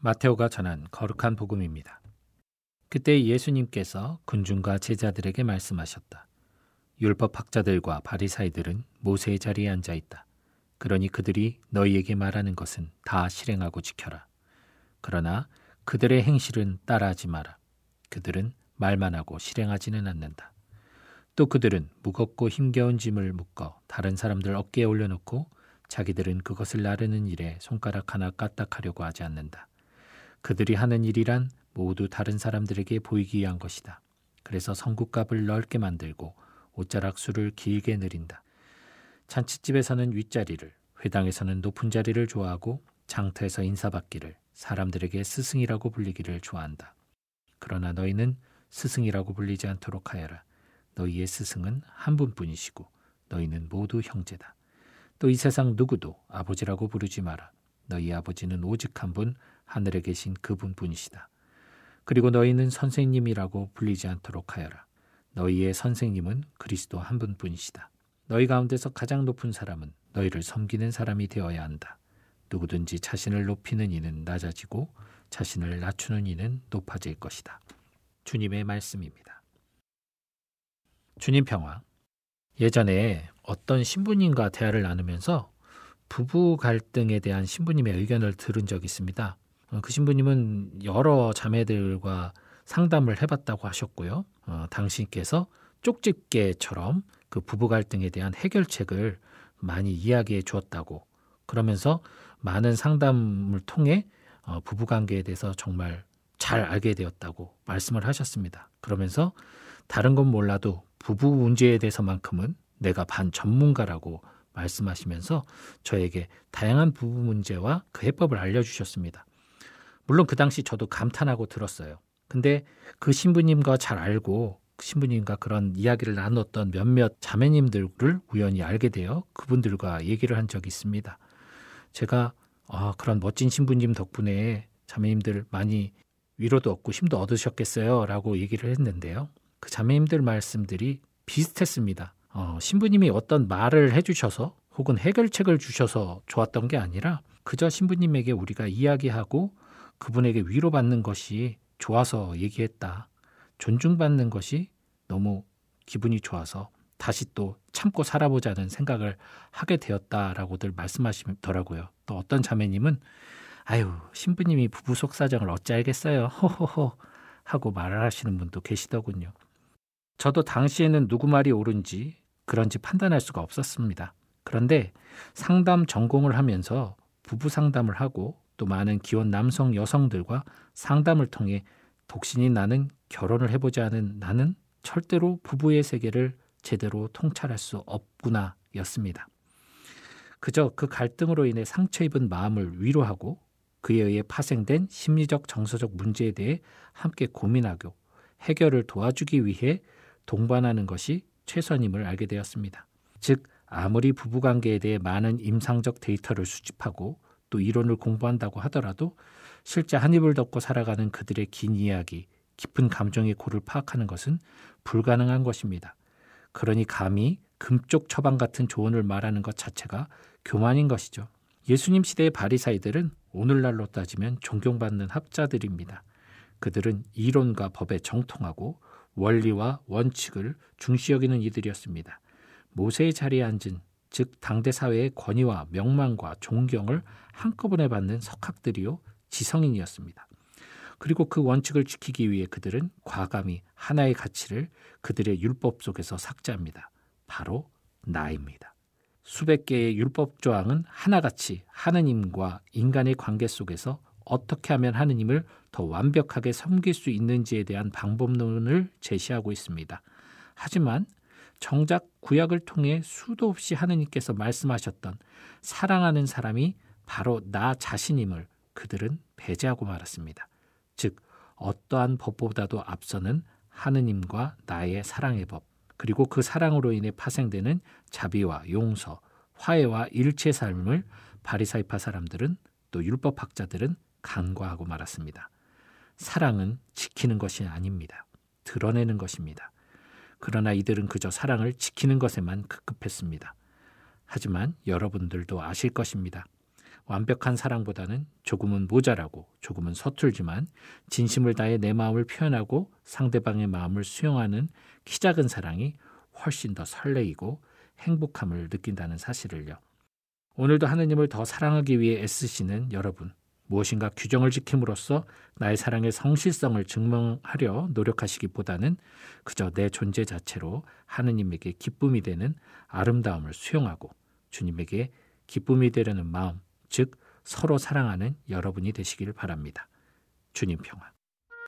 마테오가 전한 거룩한 복음입니다. 그때 예수님께서 군중과 제자들에게 말씀하셨다. 율법 학자들과 바리사이들은 모세의 자리에 앉아 있다. 그러니 그들이 너희에게 말하는 것은 다 실행하고 지켜라. 그러나 그들의 행실은 따라하지 마라. 그들은 말만 하고 실행하지는 않는다. 또 그들은 무겁고 힘겨운 짐을 묶어 다른 사람들 어깨에 올려놓고 자기들은 그것을 나르는 일에 손가락 하나 까딱하려고 하지 않는다. 그들이 하는 일이란 모두 다른 사람들에게 보이기 위한 것이다. 그래서 성국값을 넓게 만들고 옷자락 수를 길게 늘린다. 잔치집에서는 윗자리를, 회당에서는 높은 자리를 좋아하고 장터에서 인사받기를, 사람들에게 스승이라고 불리기를 좋아한다. 그러나 너희는 스승이라고 불리지 않도록 하여라. 너희의 스승은 한 분뿐이시고 너희는 모두 형제다. 또 이 세상 누구도 아버지라고 부르지 마라. 너희 아버지는 오직 한 분 하늘에 계신 그분뿐이시다. 그리고 너희는 선생님이라고 불리지 않도록 하여라. 너희의 선생님은 그리스도 한 분뿐이시다. 너희 가운데서 가장 높은 사람은 너희를 섬기는 사람이 되어야 한다. 누구든지 자신을 높이는 이는 낮아지고 자신을 낮추는 이는 높아질 것이다. 주님의 말씀입니다. 주님 평화. 예전에 어떤 신부님과 대화를 나누면서 부부 갈등에 대한 신부님의 의견을 들은 적이 있습니다. 그 신부님은 여러 자매들과 상담을 해봤다고 하셨고요. 어, 당신께서 쪽집게처럼 그 부부 갈등에 대한 해결책을 많이 이야기해 주었다고 그러면서 많은 상담을 통해 어, 부부 관계에 대해서 정말 잘 알게 되었다고 말씀을 하셨습니다. 그러면서 다른 건 몰라도 부부 문제에 대해서만큼은 내가 반 전문가라고 말씀하시면서 저에게 다양한 부부 문제와 그 해법을 알려주셨습니다. 물론 그 당시 저도 감탄하고 들었어요. 근데 그 신부님과 잘 알고 그 신부님과 그런 이야기를 나눴던 몇몇 자매님들을 우연히 알게 되어 그분들과 얘기를 한 적이 있습니다. 제가 아, 그런 멋진 신부님 덕분에 자매님들 많이 위로도 얻고 힘도 얻으셨겠어요 라고 얘기를 했는데요. 그 자매님들 말씀들이 비슷했습니다. 어, 신부님이 어떤 말을 해주셔서 혹은 해결책을 주셔서 좋았던 게 아니라 그저 신부님에게 우리가 이야기하고 그분에게 위로받는 것이 좋아서 얘기했다. 존중받는 것이 너무 기분이 좋아서 다시 또 참고 살아보자는 생각을 하게 되었다라고들 말씀하시더라고요. 또 어떤 자매님은 아유 신부님이 부부 속 사정을 어찌 알겠어요. 호호호 하고 말을 하시는 분도 계시더군요. 저도 당시에는 누구 말이 옳은지 그런지 판단할 수가 없었습니다. 그런데 상담 전공을 하면서 부부 상담을 하고 또 많은 기혼 남성 여성들과 상담을 통해 독신이 나는 결혼을 해보지 않은 나는 절대로 부부의 세계를 제대로 통찰할 수 없구나 였습니다. 그저 그 갈등으로 인해 상처 입은 마음을 위로하고 그에 의해 파생된 심리적 정서적 문제에 대해 함께 고민하고 해결을 도와주기 위해 동반하는 것이 최선임을 알게 되었습니다. 즉 아무리 부부관계에 대해 많은 임상적 데이터를 수집하고 또 이론을 공부한다고 하더라도 실제 한 입을 덮고 살아가는 그들의 긴 이야기, 깊은 감정의 고를 파악하는 것은 불가능한 것입니다. 그러니 감히 금쪽 처방 같은 조언을 말하는 것 자체가 교만인 것이죠. 예수님 시대의 바리사이들은 오늘날로 따지면 존경받는 학자들입니다. 그들은 이론과 법에 정통하고 원리와 원칙을 중시 여기는 이들이었습니다. 모세의 자리에 앉은 즉 당대 사회의 권위와 명망과 존경을 한꺼번에 받는 석학들이요 지성인이었습니다. 그리고 그 원칙을 지키기 위해 그들은 과감히 하나의 가치를 그들의 율법 속에서 삭제합니다. 바로 나입니다. 수백 개의 율법 조항은 하나같이 하느님과 인간의 관계 속에서 어떻게 하면 하느님을 더 완벽하게 섬길 수 있는지에 대한 방법론을 제시하고 있습니다. 하지만 정작 구약을 통해 수도 없이 하느님께서 말씀하셨던 사랑하는 사람이 바로 나 자신임을 그들은 배제하고 말았습니다. 즉 어떠한 법보다도 앞서는 하느님과 나의 사랑의 법 그리고 그 사랑으로 인해 파생되는 자비와 용서, 화해와 일체 삶을 바리사이파 사람들은 또 율법학자들은 간과하고 말았습니다. 사랑은 지키는 것이 아닙니다. 드러내는 것입니다. 그러나 이들은 그저 사랑을 지키는 것에만 급급했습니다. 하지만 여러분들도 아실 것입니다. 완벽한 사랑보다는 조금은 모자라고 조금은 서툴지만 진심을 다해 내 마음을 표현하고 상대방의 마음을 수용하는 키 작은 사랑이 훨씬 더 설레이고 행복함을 느낀다는 사실을요. 오늘도 하느님을 더 사랑하기 위해 애쓰시는 여러분, 무엇인가 규정을 지킴으로써 나의 사랑의 성실성을 증명하려 노력하시기보다는 그저 내 존재 자체로 하느님에게 기쁨이 되는 아름다움을 수용하고 주님에게 기쁨이 되려는 마음, 즉 서로 사랑하는 여러분이 되시길 바랍니다. 주님 평화.